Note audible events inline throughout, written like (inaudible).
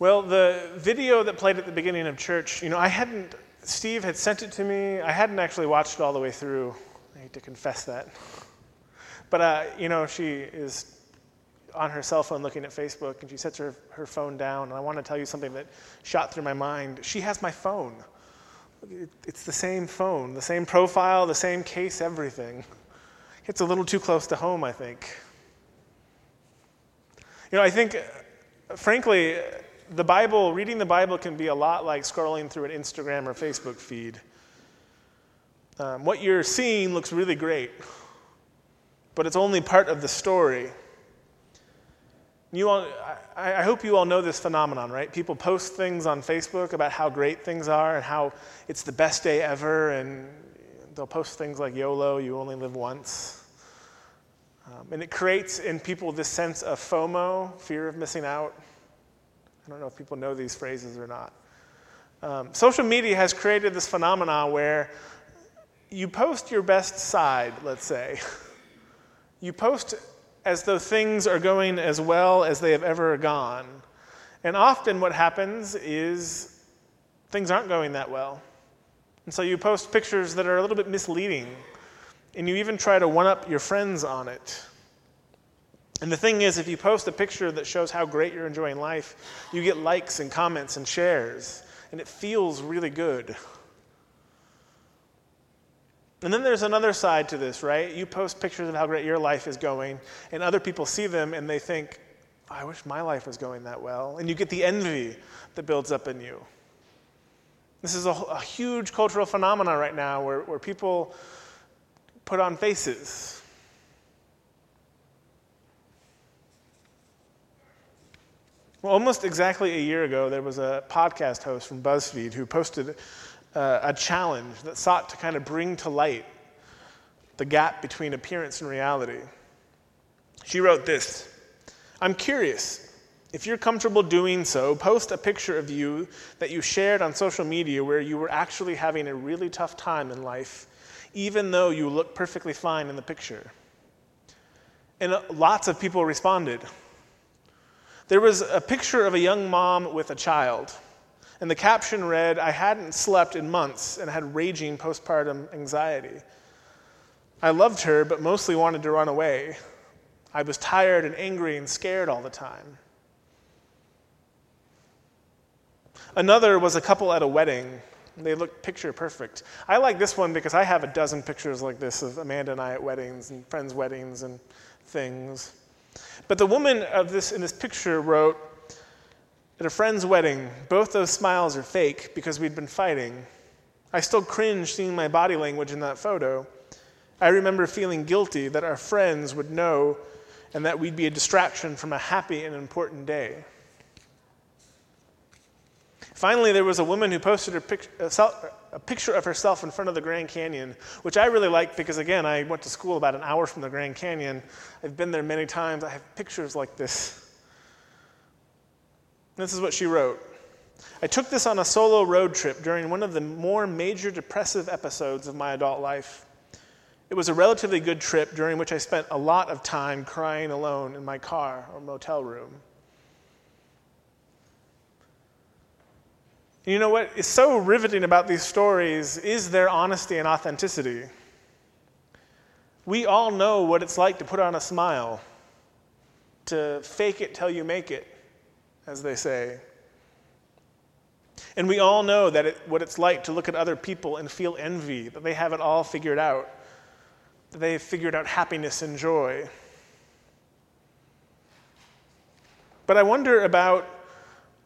Well, the video that played at the beginning of church, you know, I hadn't, Steve had sent it to me. I hadn't actually watched it all the way through. I hate to confess that. But, uh, you know, she is on her cell phone looking at Facebook and she sets her, her phone down. And I want to tell you something that shot through my mind. She has my phone. It's the same phone, the same profile, the same case, everything. It's a little too close to home, I think. You know, I think, frankly, the Bible, reading the Bible can be a lot like scrolling through an Instagram or Facebook feed. Um, what you're seeing looks really great, but it's only part of the story. You all, I, I hope you all know this phenomenon, right? People post things on Facebook about how great things are and how it's the best day ever, and they'll post things like YOLO, you only live once. Um, and it creates in people this sense of FOMO, fear of missing out. I don't know if people know these phrases or not. Um, social media has created this phenomenon where you post your best side, let's say. (laughs) You post as though things are going as well as they have ever gone. And often what happens is things aren't going that well. And so you post pictures that are a little bit misleading, and you even try to one up your friends on it. And the thing is, if you post a picture that shows how great you're enjoying life, you get likes and comments and shares, and it feels really good. And then there's another side to this, right? You post pictures of how great your life is going, and other people see them and they think, I wish my life was going that well. And you get the envy that builds up in you. This is a, a huge cultural phenomenon right now where, where people put on faces. Well, almost exactly a year ago, there was a podcast host from BuzzFeed who posted uh, a challenge that sought to kind of bring to light the gap between appearance and reality. She wrote this I'm curious. If you're comfortable doing so, post a picture of you that you shared on social media where you were actually having a really tough time in life, even though you look perfectly fine in the picture. And uh, lots of people responded. There was a picture of a young mom with a child. And the caption read, I hadn't slept in months and had raging postpartum anxiety. I loved her, but mostly wanted to run away. I was tired and angry and scared all the time. Another was a couple at a wedding. They looked picture perfect. I like this one because I have a dozen pictures like this of Amanda and I at weddings and friends' weddings and things. But the woman of this in this picture wrote, at a friend's wedding, both those smiles are fake because we'd been fighting. I still cringe seeing my body language in that photo. I remember feeling guilty that our friends would know and that we'd be a distraction from a happy and important day. Finally, there was a woman who posted uh, uh, a picture of herself in front of the Grand Canyon, which I really liked because, again, I went to school about an hour from the Grand Canyon. I've been there many times. I have pictures like this. This is what she wrote. I took this on a solo road trip during one of the more major depressive episodes of my adult life. It was a relatively good trip during which I spent a lot of time crying alone in my car or motel room. You know what is so riveting about these stories is their honesty and authenticity. We all know what it's like to put on a smile, to fake it till you make it as they say. And we all know that it, what it's like to look at other people and feel envy, that they have it all figured out, that they've figured out happiness and joy. But I wonder about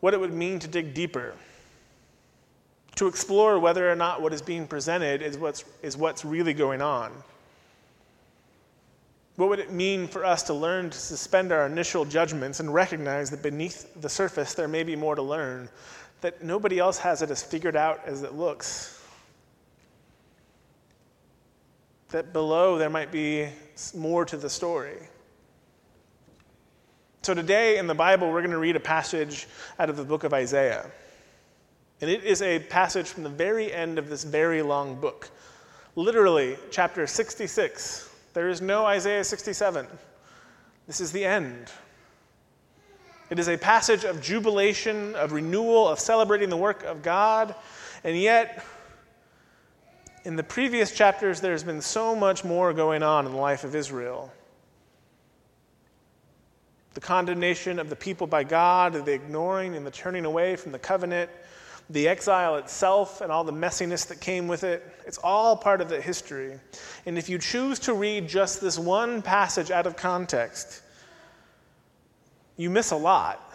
what it would mean to dig deeper, to explore whether or not what is being presented is what's, is what's really going on. What would it mean for us to learn to suspend our initial judgments and recognize that beneath the surface there may be more to learn, that nobody else has it as figured out as it looks? That below there might be more to the story. So, today in the Bible, we're going to read a passage out of the book of Isaiah. And it is a passage from the very end of this very long book. Literally, chapter 66 there is no Isaiah 67. This is the end. It is a passage of jubilation, of renewal, of celebrating the work of God. And yet, in the previous chapters, there's been so much more going on in the life of Israel. The condemnation of the people by God, the ignoring and the turning away from the covenant, the exile itself and all the messiness that came with it. It's all part of the history. And if you choose to read just this one passage out of context, you miss a lot.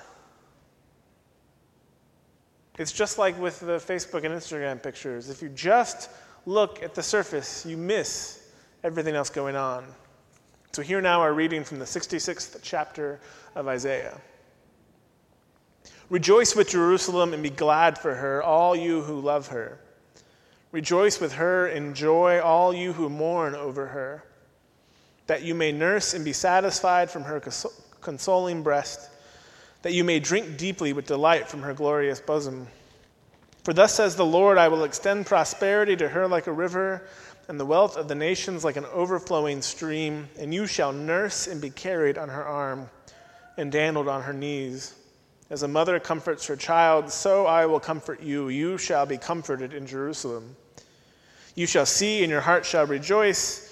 It's just like with the Facebook and Instagram pictures. If you just look at the surface, you miss everything else going on. So, here now our reading from the 66th chapter of Isaiah. Rejoice with Jerusalem and be glad for her, all you who love her. Rejoice with her and joy, all you who mourn over her, that you may nurse and be satisfied from her consoling breast, that you may drink deeply with delight from her glorious bosom. For thus says the Lord I will extend prosperity to her like a river, and the wealth of the nations like an overflowing stream, and you shall nurse and be carried on her arm, and dandled on her knees. As a mother comforts her child, so I will comfort you. You shall be comforted in Jerusalem. You shall see, and your heart shall rejoice.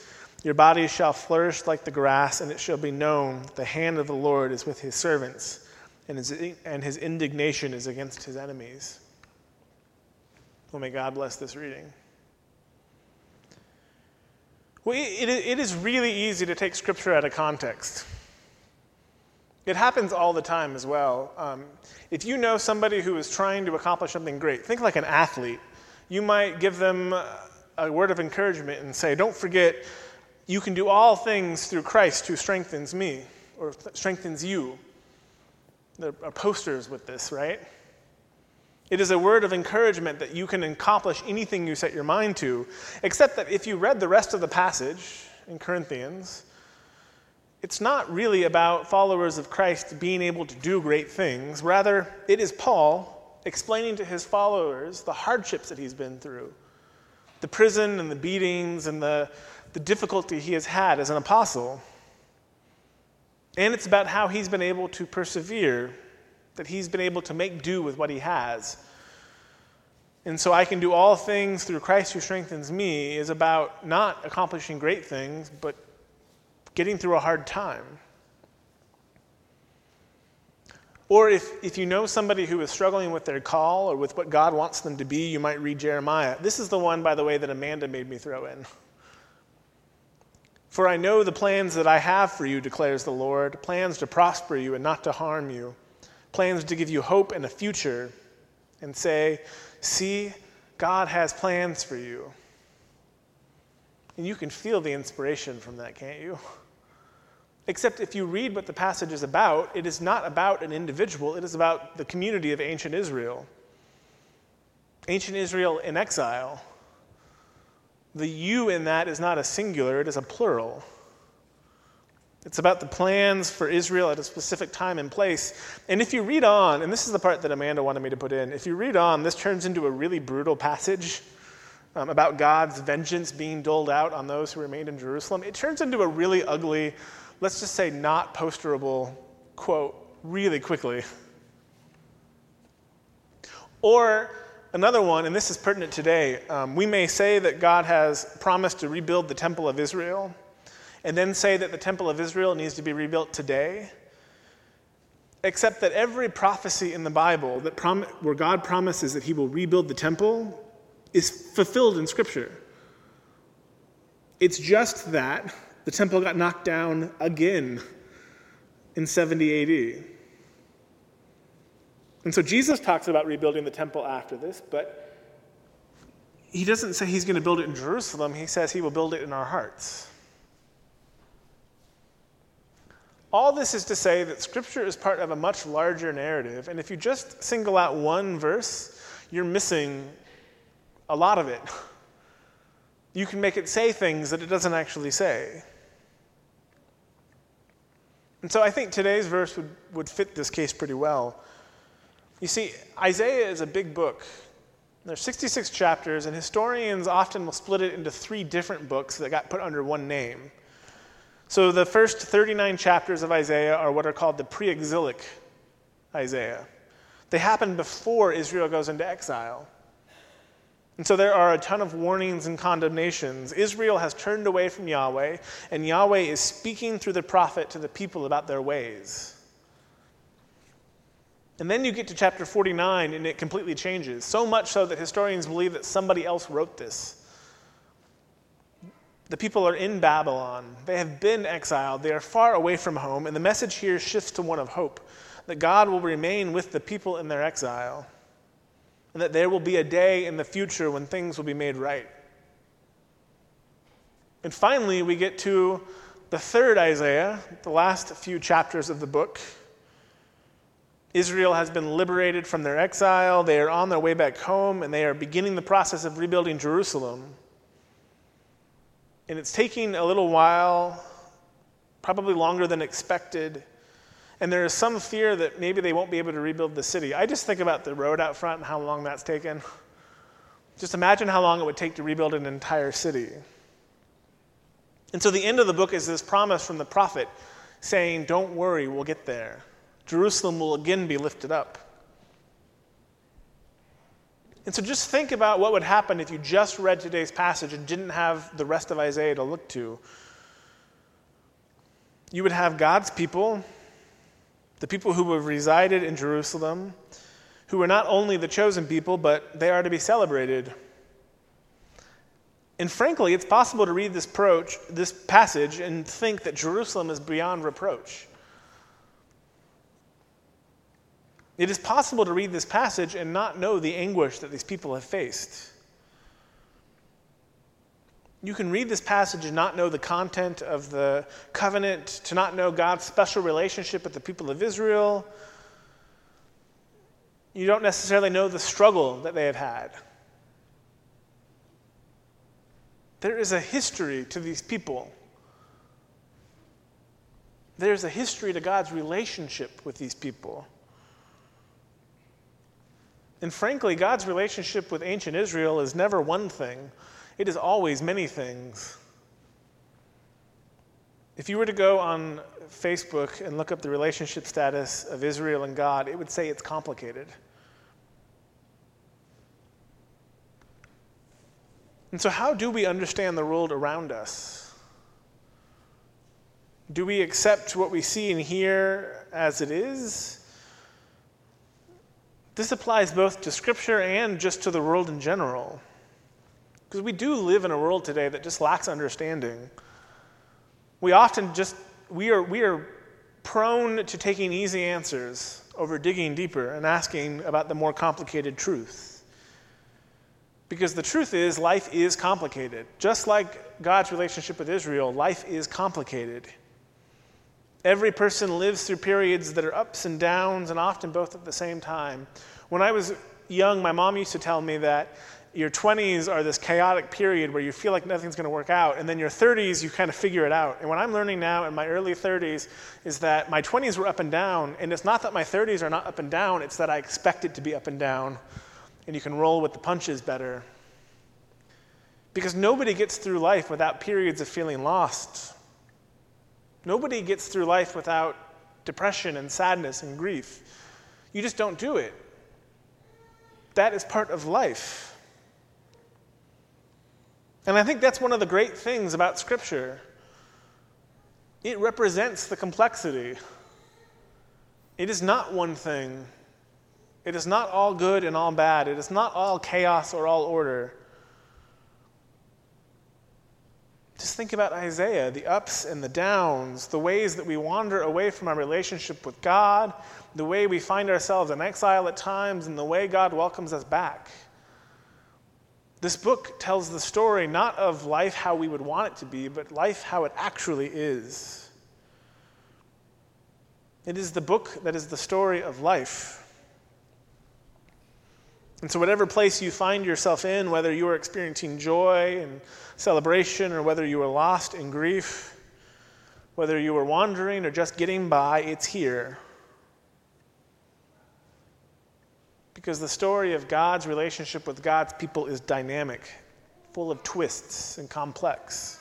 Your body shall flourish like the grass, and it shall be known the hand of the Lord is with his servants, and his, and his indignation is against his enemies. Well, may God bless this reading. Well, it, it is really easy to take Scripture out of context. It happens all the time as well. Um, if you know somebody who is trying to accomplish something great, think like an athlete. You might give them a word of encouragement and say, Don't forget, you can do all things through Christ who strengthens me or th- strengthens you. There are posters with this, right? It is a word of encouragement that you can accomplish anything you set your mind to, except that if you read the rest of the passage in Corinthians, it's not really about followers of Christ being able to do great things. Rather, it is Paul explaining to his followers the hardships that he's been through, the prison and the beatings and the, the difficulty he has had as an apostle. And it's about how he's been able to persevere, that he's been able to make do with what he has. And so I can do all things through Christ who strengthens me is about not accomplishing great things, but getting through a hard time. Or if, if you know somebody who is struggling with their call or with what God wants them to be, you might read Jeremiah. This is the one, by the way, that Amanda made me throw in. For I know the plans that I have for you, declares the Lord plans to prosper you and not to harm you, plans to give you hope and a future, and say, See, God has plans for you. And you can feel the inspiration from that, can't you? Except if you read what the passage is about, it is not about an individual, it is about the community of ancient Israel. Ancient Israel in exile. The you in that is not a singular, it is a plural. It's about the plans for Israel at a specific time and place. And if you read on, and this is the part that Amanda wanted me to put in, if you read on, this turns into a really brutal passage um, about God's vengeance being doled out on those who remained in Jerusalem. It turns into a really ugly, let's just say, not posterable quote really quickly. Or another one, and this is pertinent today, um, we may say that God has promised to rebuild the temple of Israel, and then say that the temple of Israel needs to be rebuilt today. Except that every prophecy in the Bible that prom- where God promises that he will rebuild the temple is fulfilled in Scripture. It's just that the temple got knocked down again in 70 AD. And so Jesus talks about rebuilding the temple after this, but he doesn't say he's going to build it in Jerusalem. He says he will build it in our hearts. All this is to say that Scripture is part of a much larger narrative, and if you just single out one verse, you're missing a lot of it. You can make it say things that it doesn't actually say. And so I think today's verse would, would fit this case pretty well. You see, Isaiah is a big book. There's 66 chapters, and historians often will split it into three different books that got put under one name. So the first 39 chapters of Isaiah are what are called the pre exilic Isaiah. They happen before Israel goes into exile. And so there are a ton of warnings and condemnations. Israel has turned away from Yahweh, and Yahweh is speaking through the prophet to the people about their ways. And then you get to chapter 49, and it completely changes. So much so that historians believe that somebody else wrote this. The people are in Babylon. They have been exiled. They are far away from home. And the message here shifts to one of hope that God will remain with the people in their exile and that there will be a day in the future when things will be made right. And finally, we get to the third Isaiah, the last few chapters of the book. Israel has been liberated from their exile. They are on their way back home, and they are beginning the process of rebuilding Jerusalem. And it's taking a little while, probably longer than expected. And there is some fear that maybe they won't be able to rebuild the city. I just think about the road out front and how long that's taken. Just imagine how long it would take to rebuild an entire city. And so the end of the book is this promise from the prophet saying, Don't worry, we'll get there. Jerusalem will again be lifted up. And so just think about what would happen if you just read today's passage and didn't have the rest of Isaiah to look to. You would have God's people the people who have resided in Jerusalem, who are not only the chosen people, but they are to be celebrated. And frankly, it's possible to read this, approach, this passage and think that Jerusalem is beyond reproach. It is possible to read this passage and not know the anguish that these people have faced. You can read this passage and not know the content of the covenant, to not know God's special relationship with the people of Israel. You don't necessarily know the struggle that they have had. There is a history to these people. There's a history to God's relationship with these people. And frankly, God's relationship with ancient Israel is never one thing, it is always many things. If you were to go on Facebook and look up the relationship status of Israel and God, it would say it's complicated. And so, how do we understand the world around us? Do we accept what we see and hear as it is? This applies both to Scripture and just to the world in general. Because we do live in a world today that just lacks understanding. We often just, we are, we are prone to taking easy answers over digging deeper and asking about the more complicated truth. Because the truth is, life is complicated. Just like God's relationship with Israel, life is complicated. Every person lives through periods that are ups and downs, and often both at the same time. When I was young, my mom used to tell me that your 20s are this chaotic period where you feel like nothing's going to work out, and then your 30s, you kind of figure it out. And what I'm learning now in my early 30s is that my 20s were up and down, and it's not that my 30s are not up and down, it's that I expect it to be up and down, and you can roll with the punches better. Because nobody gets through life without periods of feeling lost. Nobody gets through life without depression and sadness and grief. You just don't do it. That is part of life. And I think that's one of the great things about Scripture. It represents the complexity. It is not one thing. It is not all good and all bad. It is not all chaos or all order. Just think about Isaiah the ups and the downs, the ways that we wander away from our relationship with God, the way we find ourselves in exile at times, and the way God welcomes us back. This book tells the story not of life how we would want it to be, but life how it actually is. It is the book that is the story of life. And so, whatever place you find yourself in, whether you are experiencing joy and celebration, or whether you are lost in grief, whether you are wandering or just getting by, it's here. Because the story of God's relationship with God's people is dynamic, full of twists and complex.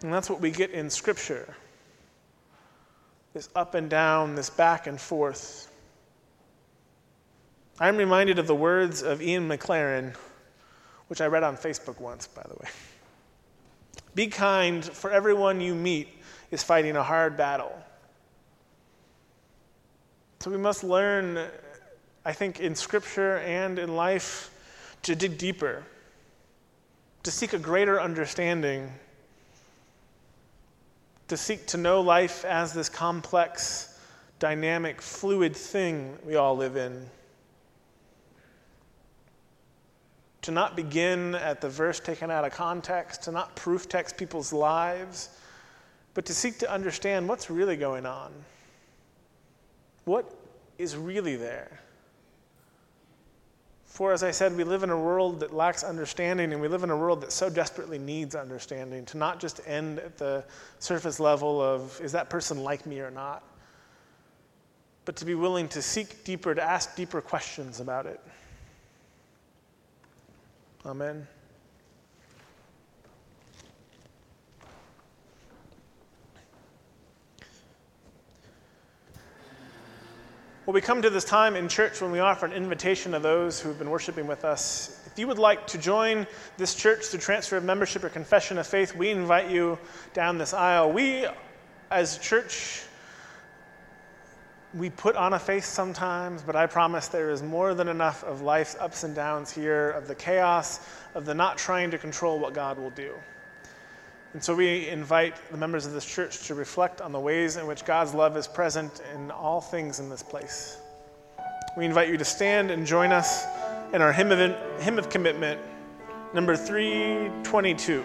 And that's what we get in Scripture. this up and down, this back and forth. I'm reminded of the words of Ian Maclaren, which I read on Facebook once, by the way. Be kind, for everyone you meet is fighting a hard battle. So we must learn, I think, in Scripture and in life, to dig deeper, to seek a greater understanding, to seek to know life as this complex, dynamic, fluid thing we all live in. to not begin at the verse taken out of context, to not proof text people's lives, but to seek to understand what's really going on. What is really there? For, as I said, we live in a world that lacks understanding, and we live in a world that so desperately needs understanding, to not just end at the surface level of, is that person like me or not? But to be willing to seek deeper, to ask deeper questions about it. Amen. Well, we come to this time in church when we offer an invitation to those who have been worshiping with us. If you would like to join this church through transfer of membership or confession of faith, we invite you down this aisle. We, as a church, we put on a face sometimes, but I promise there is more than enough of life's ups and downs here, of the chaos, of the not trying to control what God will do. And so we invite the members of this church to reflect on the ways in which God's love is present in all things in this place. We invite you to stand and join us in our hymn of, hymn of commitment, number 322.